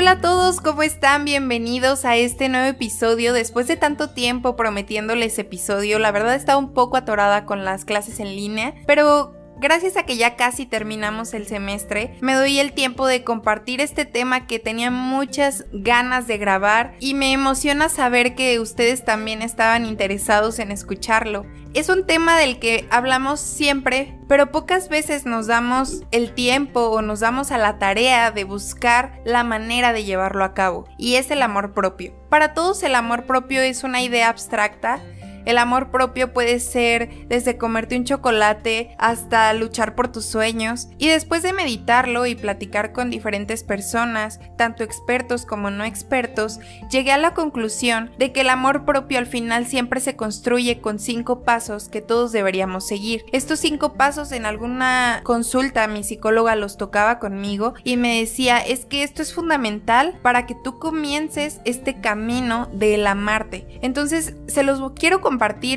Hola a todos, ¿cómo están? Bienvenidos a este nuevo episodio. Después de tanto tiempo prometiéndoles episodio, la verdad estaba un poco atorada con las clases en línea, pero Gracias a que ya casi terminamos el semestre, me doy el tiempo de compartir este tema que tenía muchas ganas de grabar y me emociona saber que ustedes también estaban interesados en escucharlo. Es un tema del que hablamos siempre, pero pocas veces nos damos el tiempo o nos damos a la tarea de buscar la manera de llevarlo a cabo, y es el amor propio. Para todos el amor propio es una idea abstracta, el amor propio puede ser desde comerte un chocolate hasta luchar por tus sueños. Y después de meditarlo y platicar con diferentes personas, tanto expertos como no expertos, llegué a la conclusión de que el amor propio al final siempre se construye con cinco pasos que todos deberíamos seguir. Estos cinco pasos en alguna consulta mi psicóloga los tocaba conmigo y me decía es que esto es fundamental para que tú comiences este camino del amarte. Entonces se los quiero compartir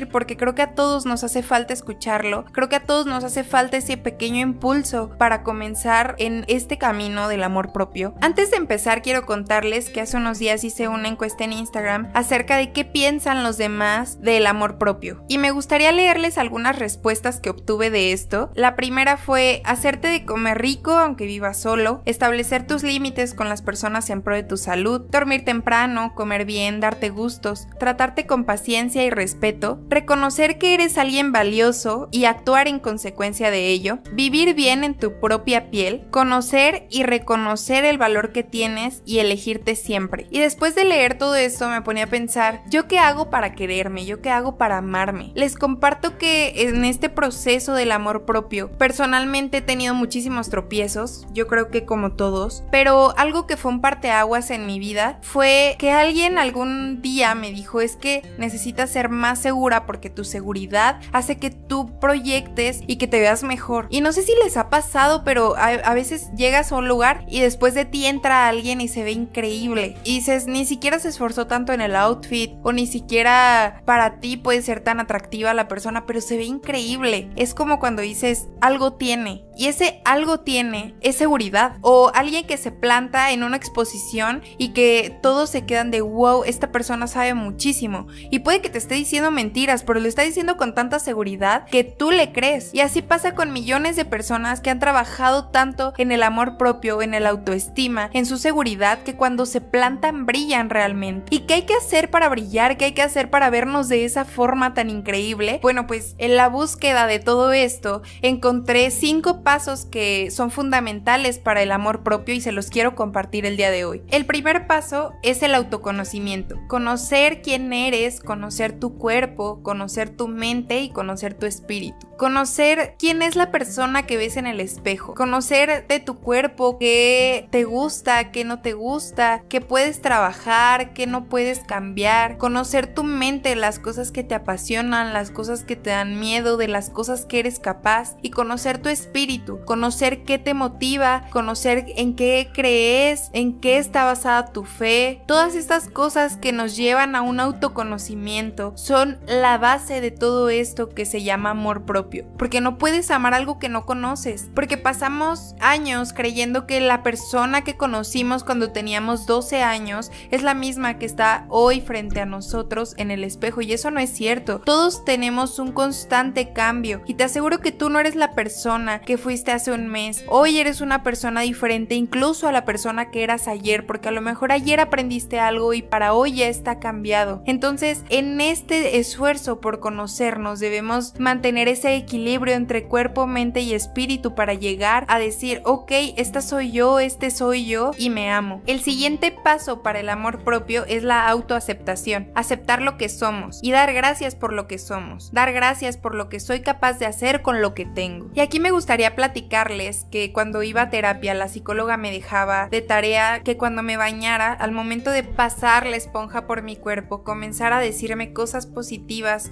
porque creo que a todos nos hace falta escucharlo, creo que a todos nos hace falta ese pequeño impulso para comenzar en este camino del amor propio. Antes de empezar quiero contarles que hace unos días hice una encuesta en Instagram acerca de qué piensan los demás del amor propio y me gustaría leerles algunas respuestas que obtuve de esto. La primera fue hacerte de comer rico aunque vivas solo, establecer tus límites con las personas en pro de tu salud, dormir temprano, comer bien, darte gustos, tratarte con paciencia y respeto reconocer que eres alguien valioso y actuar en consecuencia de ello, vivir bien en tu propia piel, conocer y reconocer el valor que tienes y elegirte siempre. Y después de leer todo esto me ponía a pensar, ¿yo qué hago para quererme? ¿Yo qué hago para amarme? Les comparto que en este proceso del amor propio, personalmente he tenido muchísimos tropiezos, yo creo que como todos, pero algo que fue un parteaguas en mi vida fue que alguien algún día me dijo es que necesitas ser más segura porque tu seguridad hace que tú proyectes y que te veas mejor. Y no sé si les ha pasado, pero a, veces llegas a un lugar y después de ti entra alguien y se ve increíble. Y dices, ni siquiera se esforzó tanto en el outfit o ni siquiera para ti puede ser tan atractiva la persona, pero se ve increíble. Es como cuando dices, algo tiene. Y ese algo tiene es seguridad. O alguien que se planta en una exposición y que todos se quedan de wow, esta persona sabe muchísimo. Y puede que te esté diciendo mentiras, pero lo está diciendo con tanta seguridad que tú le crees. Y así pasa con millones de personas que han trabajado tanto en el amor propio, en el autoestima, en su seguridad, que cuando se plantan brillan realmente. ¿Y qué hay que hacer para brillar? ¿Qué hay que hacer para vernos de esa forma tan increíble? Bueno, pues en la búsqueda de todo esto encontré cinco pasos que son fundamentales para el amor propio y se los quiero compartir el día de hoy. El primer paso es el autoconocimiento. Conocer quién eres, conocer tu cuerpo, conocer tu mente y conocer tu espíritu. Conocer quién es la persona que ves en el espejo. Conocer de tu cuerpo qué te gusta, qué no te gusta, qué puedes trabajar, qué no puedes cambiar. Conocer tu mente, las cosas que te apasionan, las cosas que te dan miedo, de las cosas que eres capaz. Y conocer tu espíritu. Conocer qué te motiva, conocer en qué crees, en qué está basada tu fe. Todas estas cosas que nos llevan a un autoconocimiento son la base de todo esto que se llama amor propio. Porque no puedes amar algo que no conoces. Porque pasamos años creyendo que la persona que conocimos cuando teníamos 12 años es la misma que está hoy frente a nosotros en el espejo. Y eso no es cierto. Todos tenemos un constante cambio. Y te aseguro que tú no eres la persona que fuiste hace un mes. Hoy eres una persona diferente incluso a la persona que eras ayer. Porque a lo mejor ayer aprendiste algo y para hoy ya está cambiado. Entonces, en este esfuerzo por conocernos debemos mantener ese equilibrio entre cuerpo, mente y espíritu para llegar a decir, ok, esta soy yo, este soy yo y me amo. El siguiente paso para el amor propio es la autoaceptación, aceptar lo que somos y dar gracias por lo que somos, dar gracias por lo que soy capaz de hacer con lo que tengo. Y aquí me gustaría platicarles que cuando iba a terapia la psicóloga me dejaba de tarea que cuando me bañara, al momento de pasar la esponja por mi cuerpo, comenzara a decirme cosas positivas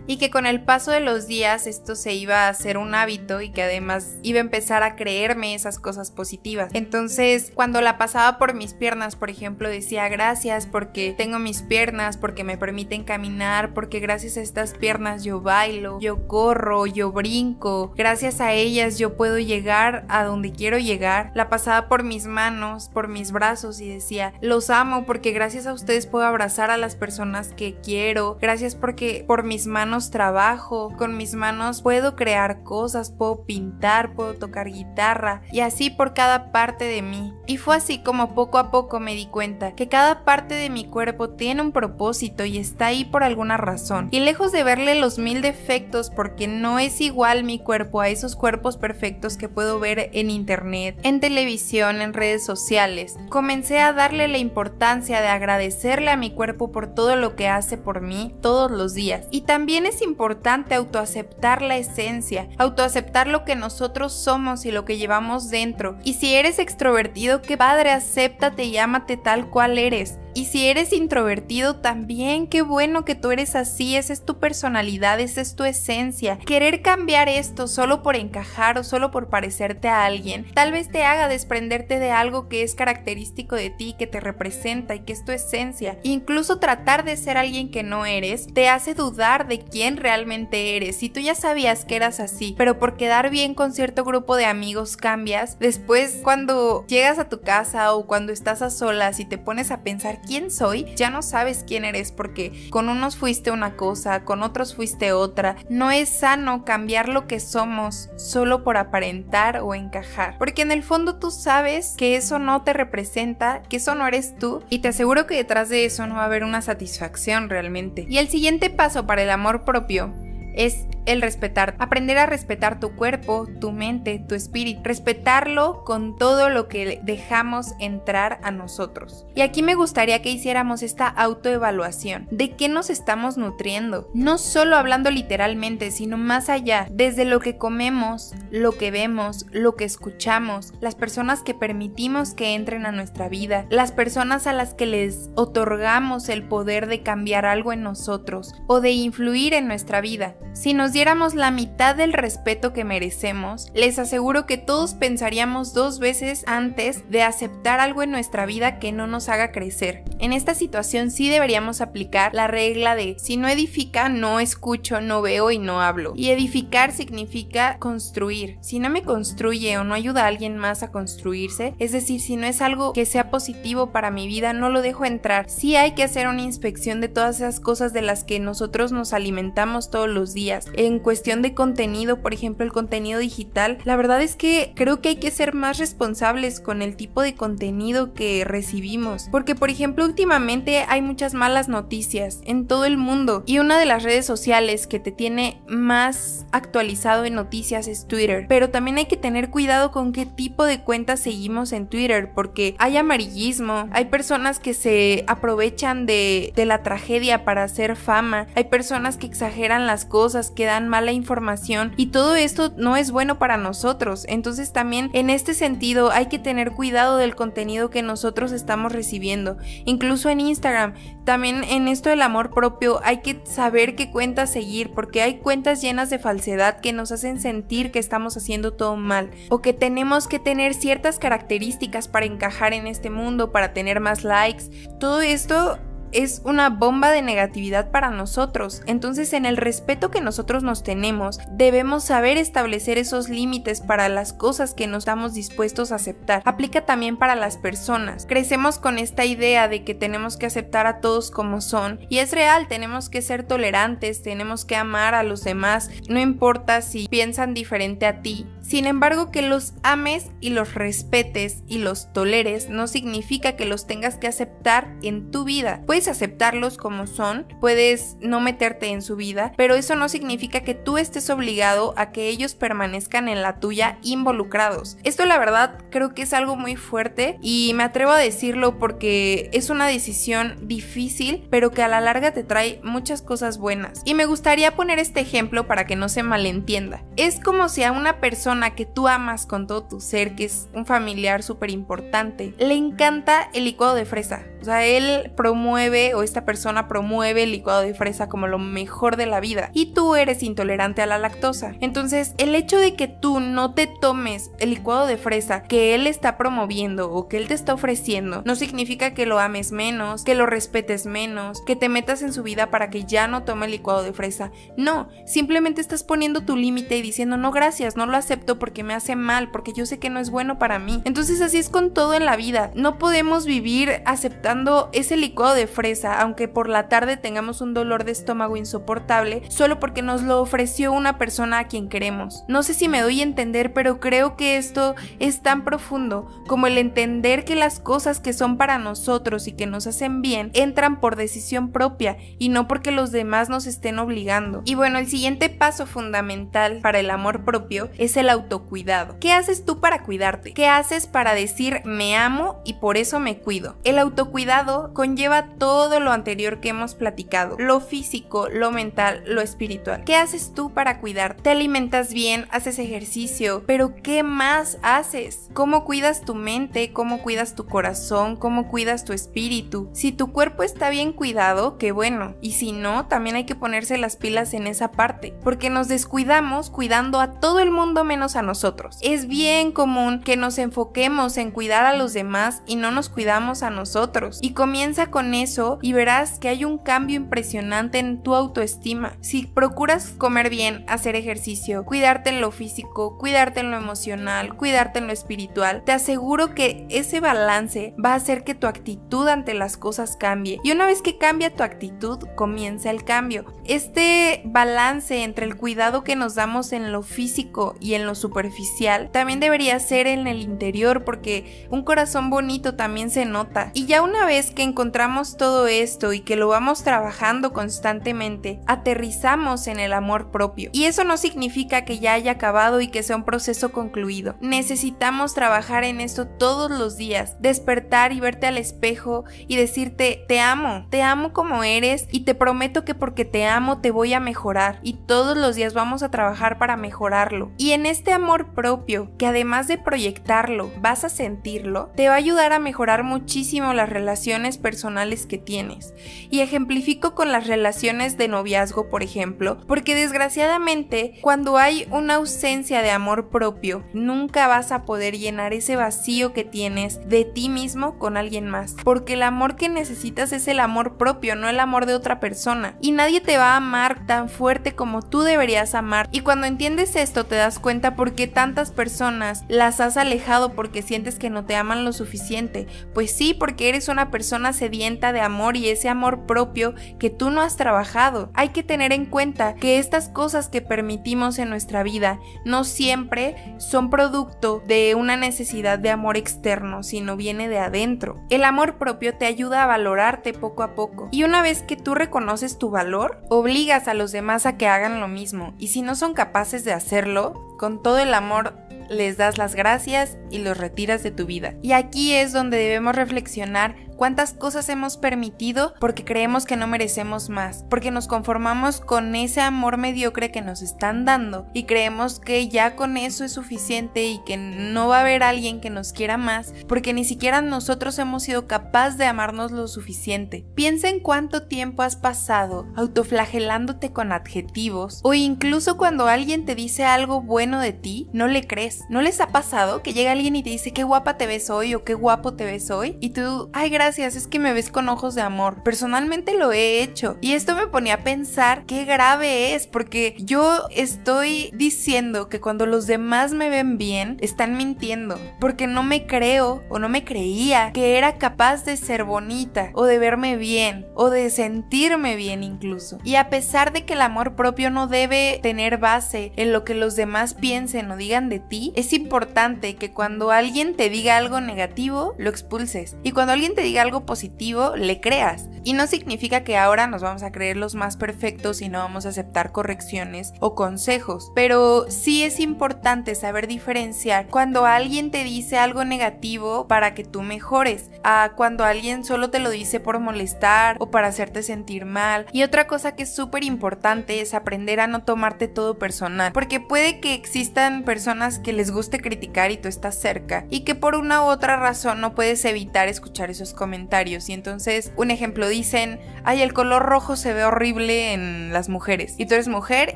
y que con el paso de los días esto se iba a ser un hábito y que además iba a empezar a creerme esas cosas positivas. Entonces, cuando la pasaba por mis piernas, por ejemplo, decía gracias porque tengo mis piernas, porque me permiten caminar, porque gracias a estas piernas yo bailo, yo corro, yo brinco, gracias a ellas yo puedo llegar a donde quiero llegar. La pasaba por mis manos, por mis brazos y decía, los amo porque gracias a ustedes puedo abrazar a las personas que quiero, gracias porque por mis manos trabajo, con mis manos puedo crear cosas, puedo pintar, puedo tocar guitarra y así por cada parte de mí. Y fue así como poco a poco me di cuenta que cada parte de mi cuerpo tiene un propósito y está ahí por alguna razón. Y lejos de verle los mil defectos porque no es igual mi cuerpo a esos cuerpos perfectos que puedo ver en internet, en televisión, en redes sociales, comencé a darle la importancia de agradecerle a mi cuerpo por todo lo que hace por mí todos los días. Y también es importante autoaceptar la esencia, autoaceptar lo que nosotros somos y lo que llevamos dentro. Y si eres extrovertido, qué padre, acéptate y ámate tal cual eres. Y si eres introvertido también, qué bueno que tú eres así, esa es tu personalidad, esa es tu esencia. Querer cambiar esto solo por encajar o solo por parecerte a alguien, tal vez te haga desprenderte de algo que es característico de ti, que te representa y que es tu esencia. Incluso tratar de ser alguien que no eres te hace dudar de quién realmente eres. Si tú ya sabías que eras así, pero por quedar bien con cierto grupo de amigos cambias, después cuando llegas a tu casa o cuando estás a solas y te pones a pensar quién soy, ya no sabes quién eres porque con unos fuiste una cosa, con otros fuiste otra. No es sano cambiar lo que somos solo por aparentar o encajar, porque en el fondo tú sabes que eso no te representa, que eso no eres tú y te aseguro que detrás de eso no va a haber una satisfacción realmente. Y el siguiente paso para el amor propio es el respetar, aprender a respetar tu cuerpo, tu mente, tu espíritu, respetarlo con todo lo que dejamos entrar a nosotros. Y aquí me gustaría que hiciéramos esta autoevaluación de qué nos estamos nutriendo, no solo hablando literalmente, sino más allá, desde lo que comemos, lo que vemos, lo que escuchamos, las personas que permitimos que entren a nuestra vida, las personas a las que les otorgamos el poder de cambiar algo en nosotros o de influir en nuestra vida. Si nos diéramos la mitad del respeto que merecemos, les aseguro que todos pensaríamos dos veces antes de aceptar algo en nuestra vida que no nos haga crecer. En esta situación sí deberíamos aplicar la regla de si no edifica, no escucho, no veo y no hablo. Y edificar significa construir. Si no me construye o no ayuda a alguien más a construirse, es decir, si no es algo que sea positivo para mi vida, no lo dejo entrar. Sí hay que hacer una inspección de todas esas cosas de las que nosotros nos alimentamos todos los días en cuestión de contenido, por ejemplo el contenido digital, la verdad es que creo que hay que ser más responsables con el tipo de contenido que recibimos. Porque por ejemplo últimamente hay muchas malas noticias en todo el mundo y una de las redes sociales que te tiene más actualizado en noticias es Twitter. Pero también hay que tener cuidado con qué tipo de cuentas seguimos en Twitter porque hay amarillismo, hay personas que se aprovechan de, de la tragedia para hacer fama, hay personas que exageran las cosas, que dan mala información y todo esto no es bueno para nosotros. Entonces también en este sentido hay que tener cuidado del contenido que nosotros estamos recibiendo. Incluso en Instagram, también en esto del amor propio hay que saber qué cuentas seguir porque hay cuentas llenas de falsedad que nos hacen sentir que estamos haciendo todo mal o que tenemos que tener ciertas características para encajar en este mundo, para tener más likes. Todo esto es una bomba de negatividad para nosotros. Entonces en el respeto que nosotros nos tenemos, debemos saber establecer esos límites para las cosas que nos estamos dispuestos a aceptar. Aplica también para las personas. Crecemos con esta idea de que tenemos que aceptar a todos como son y es real, tenemos que ser tolerantes, tenemos que amar a los demás, no importa si piensan diferente a ti. Sin embargo, que los ames y los respetes y los toleres no significa que los tengas que aceptar en tu vida. Puedes aceptarlos como son, puedes no meterte en su vida, pero eso no significa que tú estés obligado a que ellos permanezcan en la tuya involucrados. Esto la verdad creo que es algo muy fuerte y me atrevo a decirlo porque es una decisión difícil, pero que a la larga te trae muchas cosas buenas. Y me gustaría poner este ejemplo para que no se malentienda. Es como si a una persona persona que tú amas con todo tu ser, que es un familiar súper importante, le encanta el licuado de fresa. O sea, él promueve o esta persona promueve el licuado de fresa como lo mejor de la vida y tú eres intolerante a la lactosa. Entonces, el hecho de que tú no te tomes el licuado de fresa que él está promoviendo o que él te está ofreciendo, no significa que lo ames menos, que lo respetes menos, que te metas en su vida para que ya no tome el licuado de fresa. No, simplemente estás poniendo tu límite y diciendo, no gracias, no lo acepto porque me hace mal, porque yo sé que no es bueno para mí. Entonces así es con todo en la vida. No podemos vivir aceptando ese licuado de fresa, aunque por la tarde tengamos un dolor de estómago insoportable, solo porque nos lo ofreció una persona a quien queremos. No sé si me doy a entender, pero creo que esto es tan profundo como el entender que las cosas que son para nosotros y que nos hacen bien entran por decisión propia y no porque los demás nos estén obligando. Y bueno, el siguiente paso fundamental para el amor propio es el autocuidado. ¿Qué haces tú para cuidarte? ¿Qué haces para decir me amo y por eso me cuido? El autocuidado conlleva todo lo anterior que hemos platicado, lo físico, lo mental, lo espiritual. ¿Qué haces tú para cuidar? ¿Te alimentas bien? ¿Haces ejercicio? Pero ¿qué más haces? ¿Cómo cuidas tu mente? ¿Cómo cuidas tu corazón? ¿Cómo cuidas tu espíritu? Si tu cuerpo está bien cuidado, qué bueno. Y si no, también hay que ponerse las pilas en esa parte, porque nos descuidamos cuidando a todo el mundo menos a nosotros. Es bien común que nos enfoquemos en cuidar a los demás y no nos cuidamos a nosotros. Y comienza con eso y verás que hay un cambio impresionante en tu autoestima. Si procuras comer bien, hacer ejercicio, cuidarte en lo físico, cuidarte en lo emocional, cuidarte en lo espiritual, te aseguro que ese balance va a hacer que tu actitud ante las cosas cambie. Y una vez que cambia tu actitud, comienza el cambio. Este balance entre el cuidado que nos damos en lo físico y en lo superficial también debería ser en el interior porque un corazón bonito también se nota. Y ya una vez que encontramos todo esto y que lo vamos trabajando constantemente, aterrizamos en el amor propio. Y eso no significa que ya haya acabado y que sea un proceso concluido. Necesitamos trabajar en esto todos los días, despertar y verte al espejo y decirte te amo, te amo como eres y te prometo que porque te amo te voy a mejorar y todos los días vamos a trabajar para mejorarlo. Y en este amor propio, que además de proyectarlo, vas a sentirlo, te va a ayudar a mejorar muchísimo las relaciones personales que tienes. Y ejemplifico con las relaciones de noviazgo, por ejemplo, porque desgraciadamente cuando hay una ausencia de amor propio, nunca vas a poder llenar ese vacío que tienes de ti mismo con alguien más. Porque el amor que necesitas es el amor propio, no el amor de otra persona. Y nadie te va a amar tan fuerte como tú deberías amar. Y cuando entiendes esto te das cuenta por qué tantas personas las has alejado porque sientes que no te aman lo suficiente. Pues sí, porque eres una persona sedienta de amor y ese amor propio que tú no has trabajado. Hay que tener en cuenta que estas cosas que permitimos en nuestra vida no siempre son producto de una necesidad de amor externo, sino viene de adentro. El amor propio te ayuda a valorarte poco a poco. Y una vez que tú reconoces tu valor, obligas a los demás a que hagan lo mismo. Y si no son capaces de hacerlo, todo el amor les das las gracias y los retiras de tu vida. Y aquí es donde debemos reflexionar cuántas cosas hemos permitido porque creemos que no merecemos más, porque nos conformamos con ese amor mediocre que nos están dando y creemos que ya con eso es suficiente y que no va a haber alguien que nos quiera más, porque ni siquiera nosotros hemos sido capaz de amarnos lo suficiente. Piensa en cuánto tiempo has pasado autoflagelándote con adjetivos o incluso cuando alguien te dice algo bueno de ti, no le crees. ¿No les ha pasado que llega alguien y te dice qué guapa te ves hoy o qué guapo te ves hoy? Y tú, ay, gracias es que me ves con ojos de amor. Personalmente lo he hecho. Y esto me ponía a pensar qué grave es, porque yo estoy diciendo que cuando los demás me ven bien, están mintiendo. Porque no me creo o no me creía que era capaz de ser bonita o de verme bien o de sentirme bien incluso. Y a pesar de que el amor propio no debe tener base en lo que los demás piensen o digan de ti, es importante que cuando alguien te diga algo negativo, lo expulses. Y cuando alguien te diga algo positivo, le creas. Y no significa que ahora nos vamos a creer los más perfectos y no vamos a aceptar correcciones o consejos, pero sí es importante saber diferenciar cuando alguien te dice algo negativo para que tú mejores, a cuando alguien solo te lo dice por molestar o para hacerte sentir mal. Y otra cosa que es súper importante es aprender a no tomarte todo personal, porque puede que existan personas que les guste criticar y tú estás cerca y que por una u otra razón no puedes evitar escuchar esos comentarios. Y entonces, un ejemplo dicen, ay, el color rojo se ve horrible en las mujeres y tú eres mujer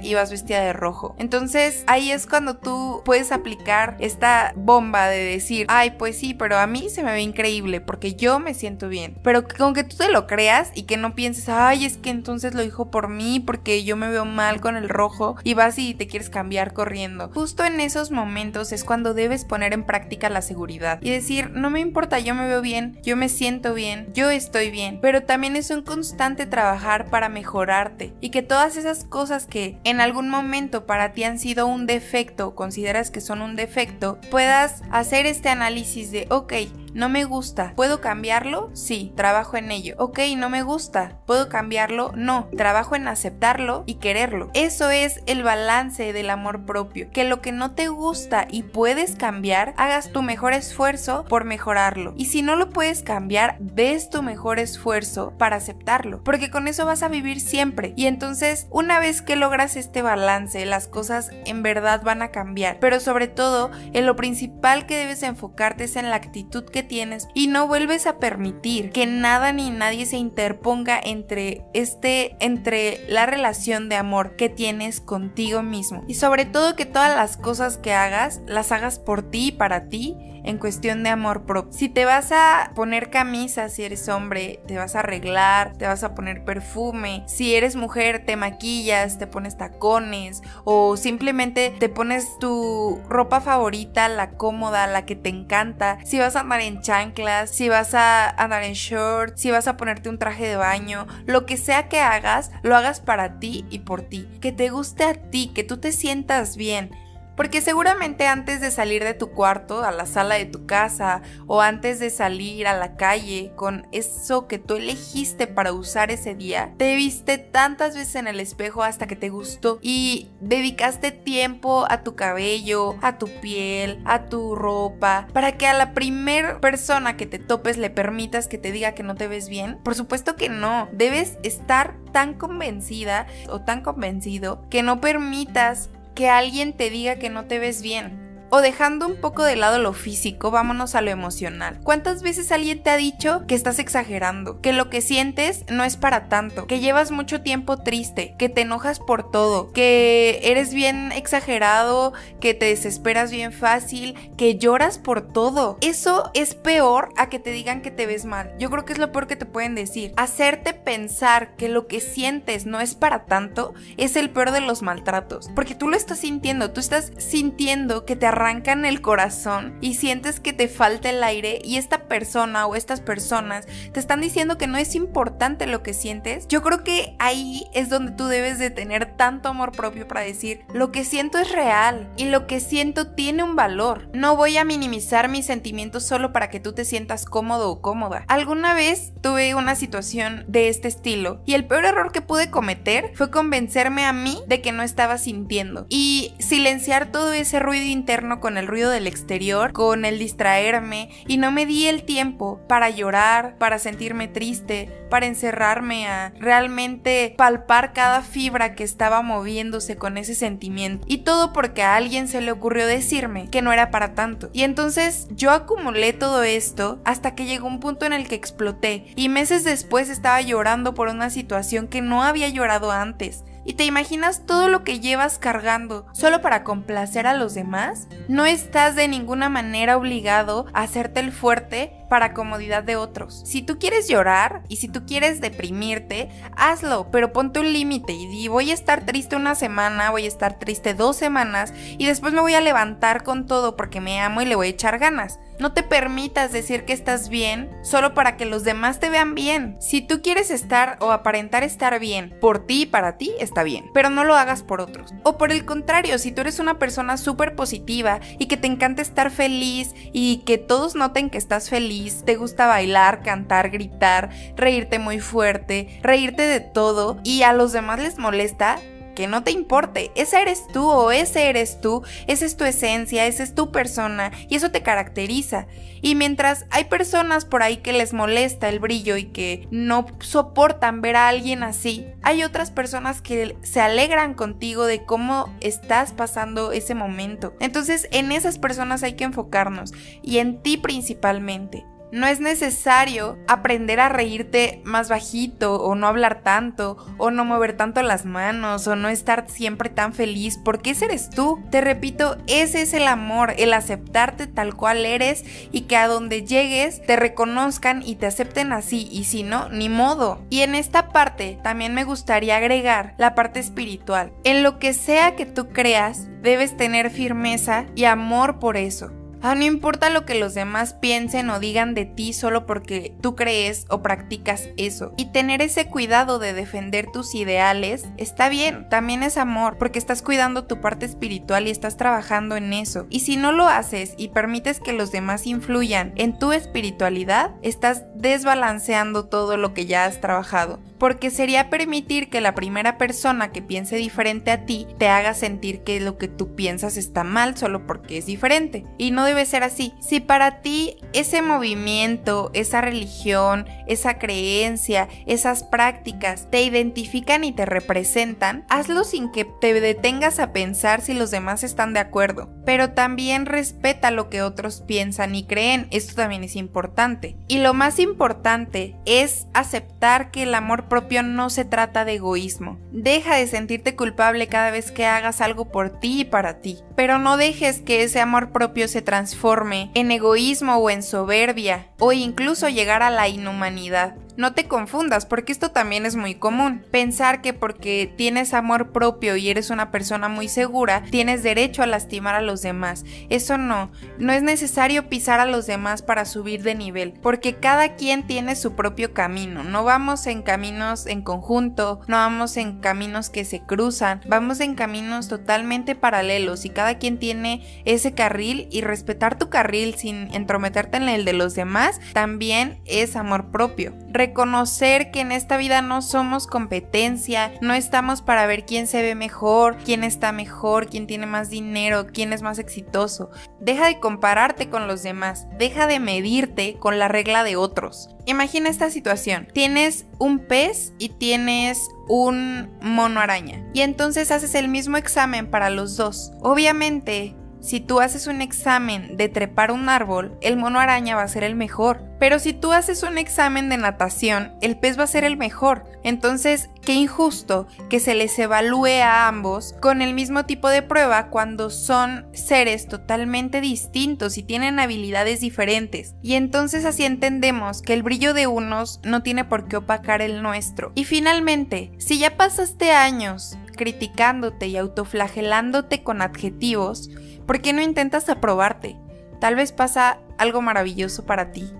y vas vestida de rojo. Entonces, ahí es cuando tú puedes aplicar esta bomba de decir, ay, pues sí, pero a mí se me ve increíble porque yo me siento bien. Pero con que tú te lo creas y que no pienses, ay, es que entonces lo dijo por mí porque yo me veo mal con el rojo y vas y te quieres cambiar corriendo. Justo en esos momentos es cuando debes poner en práctica la seguridad y decir, no me importa, yo me veo bien, yo me siento bien, yo estoy bien, pero también es un constante trabajar para mejorarte y que todas esas cosas que en algún momento para ti han sido un defecto, consideras que son un defecto, puedas hacer este análisis de, ok, no me gusta. ¿Puedo cambiarlo? Sí, trabajo en ello. Ok, no me gusta. ¿Puedo cambiarlo? No, trabajo en aceptarlo y quererlo. Eso es el balance del amor propio. Que lo que no te gusta y puedes cambiar, hagas tu mejor esfuerzo por mejorarlo. Y si no lo puedes cambiar, des tu mejor esfuerzo para aceptarlo. Porque con eso vas a vivir siempre. Y entonces, una vez que logras este balance, las cosas en verdad van a cambiar. Pero sobre todo, en lo principal que debes enfocarte es en la actitud que tienes y no vuelves a permitir que nada ni nadie se interponga entre este entre la relación de amor que tienes contigo mismo. Y sobre todo que todas las cosas que hagas las hagas por ti y para ti en cuestión de amor propio. Si te vas a poner camisa, si eres hombre, te vas a arreglar, te vas a poner perfume. Si eres mujer, te maquillas, te pones tacones o simplemente te pones tu ropa favorita, la cómoda, la que te encanta. Si vas a andar en chanclas, si vas a andar en shorts, si vas a ponerte un traje de baño, lo que sea que hagas, lo hagas para ti y por ti. Que te guste a ti, que tú te sientas bien porque seguramente antes de salir de tu cuarto a la sala de tu casa o antes de salir a la calle con eso que tú elegiste para usar ese día, te viste tantas veces en el espejo hasta que te gustó y dedicaste tiempo a tu cabello, a tu piel, a tu ropa, para que a la primer persona que te topes le permitas que te diga que no te ves bien. Por supuesto que no, debes estar tan convencida o tan convencido que no permitas que alguien te diga que no te ves bien. O dejando un poco de lado lo físico, vámonos a lo emocional. ¿Cuántas veces alguien te ha dicho que estás exagerando? Que lo que sientes no es para tanto, que llevas mucho tiempo triste, que te enojas por todo, que eres bien exagerado, que te desesperas bien fácil, que lloras por todo. Eso es peor a que te digan que te ves mal. Yo creo que es lo peor que te pueden decir. Hacerte pensar que lo que sientes no es para tanto es el peor de los maltratos, porque tú lo estás sintiendo, tú estás sintiendo que te arrancan el corazón y sientes que te falta el aire y esta persona o estas personas te están diciendo que no es importante lo que sientes, yo creo que ahí es donde tú debes de tener tanto amor propio para decir, lo que siento es real y lo que siento tiene un valor. No voy a minimizar mis sentimientos solo para que tú te sientas cómodo o cómoda. Alguna vez tuve una situación de este estilo y el peor error que pude cometer fue convencerme a mí de que no estaba sintiendo y silenciar todo ese ruido interno con el ruido del exterior, con el distraerme y no me di el tiempo para llorar, para sentirme triste, para encerrarme a realmente palpar cada fibra que estaba moviéndose con ese sentimiento. Y todo porque a alguien se le ocurrió decirme que no era para tanto. Y entonces yo acumulé todo esto hasta que llegó un punto en el que exploté y meses después estaba llorando por una situación que no había llorado antes y te imaginas todo lo que llevas cargando solo para complacer a los demás, no estás de ninguna manera obligado a hacerte el fuerte para comodidad de otros. Si tú quieres llorar y si tú quieres deprimirte, hazlo, pero ponte un límite y di voy a estar triste una semana, voy a estar triste dos semanas y después me voy a levantar con todo porque me amo y le voy a echar ganas. No te permitas decir que estás bien solo para que los demás te vean bien. Si tú quieres estar o aparentar estar bien por ti y para ti, está bien, pero no lo hagas por otros. O por el contrario, si tú eres una persona súper positiva y que te encanta estar feliz y que todos noten que estás feliz, te gusta bailar, cantar, gritar, reírte muy fuerte, reírte de todo y a los demás les molesta, que no te importe. Ese eres tú o ese eres tú, esa es tu esencia, esa es tu persona y eso te caracteriza. Y mientras hay personas por ahí que les molesta el brillo y que no soportan ver a alguien así, hay otras personas que se alegran contigo de cómo estás pasando ese momento. Entonces en esas personas hay que enfocarnos y en ti principalmente. No es necesario aprender a reírte más bajito o no hablar tanto o no mover tanto las manos o no estar siempre tan feliz porque ese eres tú. Te repito, ese es el amor, el aceptarte tal cual eres y que a donde llegues te reconozcan y te acepten así y si no, ni modo. Y en esta parte también me gustaría agregar la parte espiritual. En lo que sea que tú creas, debes tener firmeza y amor por eso. Ah, no importa lo que los demás piensen o digan de ti solo porque tú crees o practicas eso. Y tener ese cuidado de defender tus ideales está bien, también es amor, porque estás cuidando tu parte espiritual y estás trabajando en eso. Y si no lo haces y permites que los demás influyan en tu espiritualidad, estás desbalanceando todo lo que ya has trabajado. Porque sería permitir que la primera persona que piense diferente a ti te haga sentir que lo que tú piensas está mal solo porque es diferente. Y no debe ser así. Si para ti ese movimiento, esa religión, esa creencia, esas prácticas te identifican y te representan, hazlo sin que te detengas a pensar si los demás están de acuerdo. Pero también respeta lo que otros piensan y creen. Esto también es importante. Y lo más importante es aceptar que el amor propio no se trata de egoísmo. Deja de sentirte culpable cada vez que hagas algo por ti y para ti. Pero no dejes que ese amor propio se transforme en egoísmo o en soberbia o incluso llegar a la inhumanidad. No te confundas, porque esto también es muy común. Pensar que porque tienes amor propio y eres una persona muy segura, tienes derecho a lastimar a los demás. Eso no, no es necesario pisar a los demás para subir de nivel, porque cada quien tiene su propio camino. No vamos en caminos en conjunto, no vamos en caminos que se cruzan, vamos en caminos totalmente paralelos y cada quien tiene ese carril y respetar tu carril sin entrometerte en el de los demás también es amor propio reconocer que en esta vida no somos competencia, no estamos para ver quién se ve mejor, quién está mejor, quién tiene más dinero, quién es más exitoso. Deja de compararte con los demás, deja de medirte con la regla de otros. Imagina esta situación. Tienes un pez y tienes un mono araña. Y entonces haces el mismo examen para los dos. Obviamente, si tú haces un examen de trepar un árbol, el mono araña va a ser el mejor. Pero si tú haces un examen de natación, el pez va a ser el mejor. Entonces, qué injusto que se les evalúe a ambos con el mismo tipo de prueba cuando son seres totalmente distintos y tienen habilidades diferentes. Y entonces así entendemos que el brillo de unos no tiene por qué opacar el nuestro. Y finalmente, si ya pasaste años criticándote y autoflagelándote con adjetivos, ¿Por qué no intentas aprobarte? Tal vez pasa algo maravilloso para ti.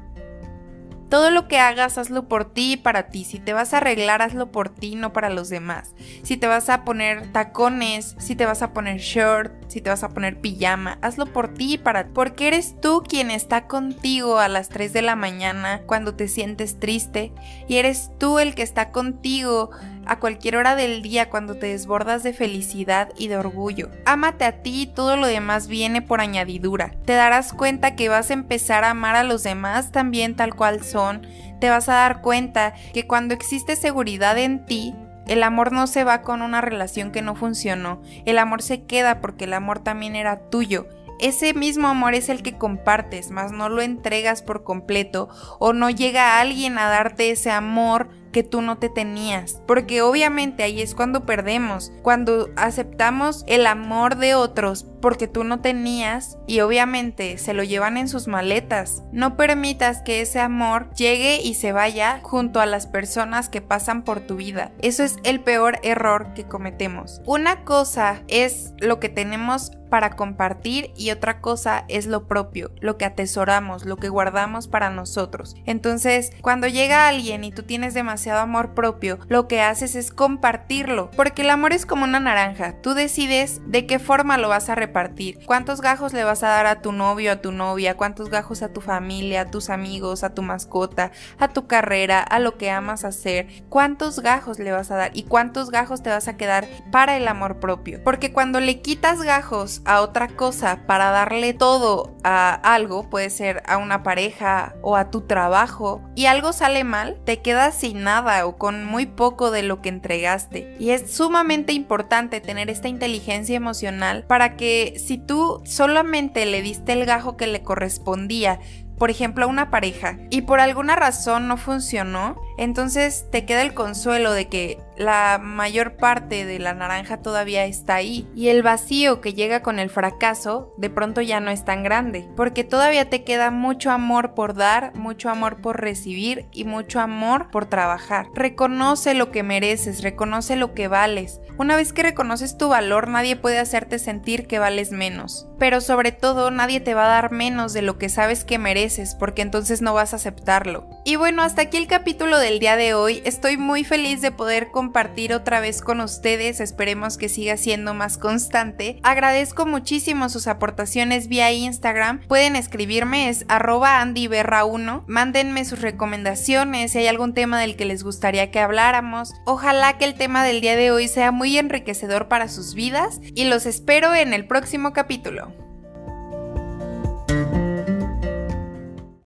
Todo lo que hagas, hazlo por ti y para ti. Si te vas a arreglar, hazlo por ti, no para los demás. Si te vas a poner tacones, si te vas a poner shirt, si te vas a poner pijama, hazlo por ti y para. Porque eres tú quien está contigo a las 3 de la mañana cuando te sientes triste. Y eres tú el que está contigo a cualquier hora del día cuando te desbordas de felicidad y de orgullo. Ámate a ti y todo lo demás viene por añadidura. Te darás cuenta que vas a empezar a amar a los demás también tal cual son. Te vas a dar cuenta que cuando existe seguridad en ti, el amor no se va con una relación que no funcionó. El amor se queda porque el amor también era tuyo ese mismo amor es el que compartes, mas no lo entregas por completo o no llega alguien a darte ese amor que tú no te tenías. Porque obviamente ahí es cuando perdemos, cuando aceptamos el amor de otros porque tú no tenías y obviamente se lo llevan en sus maletas. No permitas que ese amor llegue y se vaya junto a las personas que pasan por tu vida. Eso es el peor error que cometemos. Una cosa es lo que tenemos para compartir y otra cosa es lo propio, lo que atesoramos, lo que guardamos para nosotros. Entonces, cuando llega alguien y tú tienes demasiado amor propio, lo que haces es compartirlo, porque el amor es como una naranja, tú decides de qué forma lo vas a repartir, cuántos gajos le vas a dar a tu novio, a tu novia, cuántos gajos a tu familia, a tus amigos, a tu mascota, a tu carrera, a lo que amas hacer, cuántos gajos le vas a dar y cuántos gajos te vas a quedar para el amor propio. Porque cuando le quitas gajos a otra cosa para darle todo a algo, puede ser a una pareja o a tu trabajo, y algo sale mal, te quedas sin nada o con muy poco de lo que entregaste. Y es sumamente importante tener esta inteligencia emocional para que si tú solamente le diste el gajo que le correspondía, por ejemplo, a una pareja y por alguna razón no funcionó, entonces te queda el consuelo de que la mayor parte de la naranja todavía está ahí y el vacío que llega con el fracaso de pronto ya no es tan grande, porque todavía te queda mucho amor por dar, mucho amor por recibir y mucho amor por trabajar. Reconoce lo que mereces, reconoce lo que vales. Una vez que reconoces tu valor, nadie puede hacerte sentir que vales menos, pero sobre todo nadie te va a dar menos de lo que sabes que mereces, porque entonces no vas a aceptarlo. Y bueno, hasta aquí el capítulo del día de hoy. Estoy muy feliz de poder compartir otra vez con ustedes. Esperemos que siga siendo más constante. Agradezco muchísimo sus aportaciones vía Instagram. Pueden escribirme, es arroba andyberra1. Mándenme sus recomendaciones si hay algún tema del que les gustaría que habláramos. Ojalá que el tema del día de hoy sea muy enriquecedor para sus vidas y los espero en el próximo capítulo.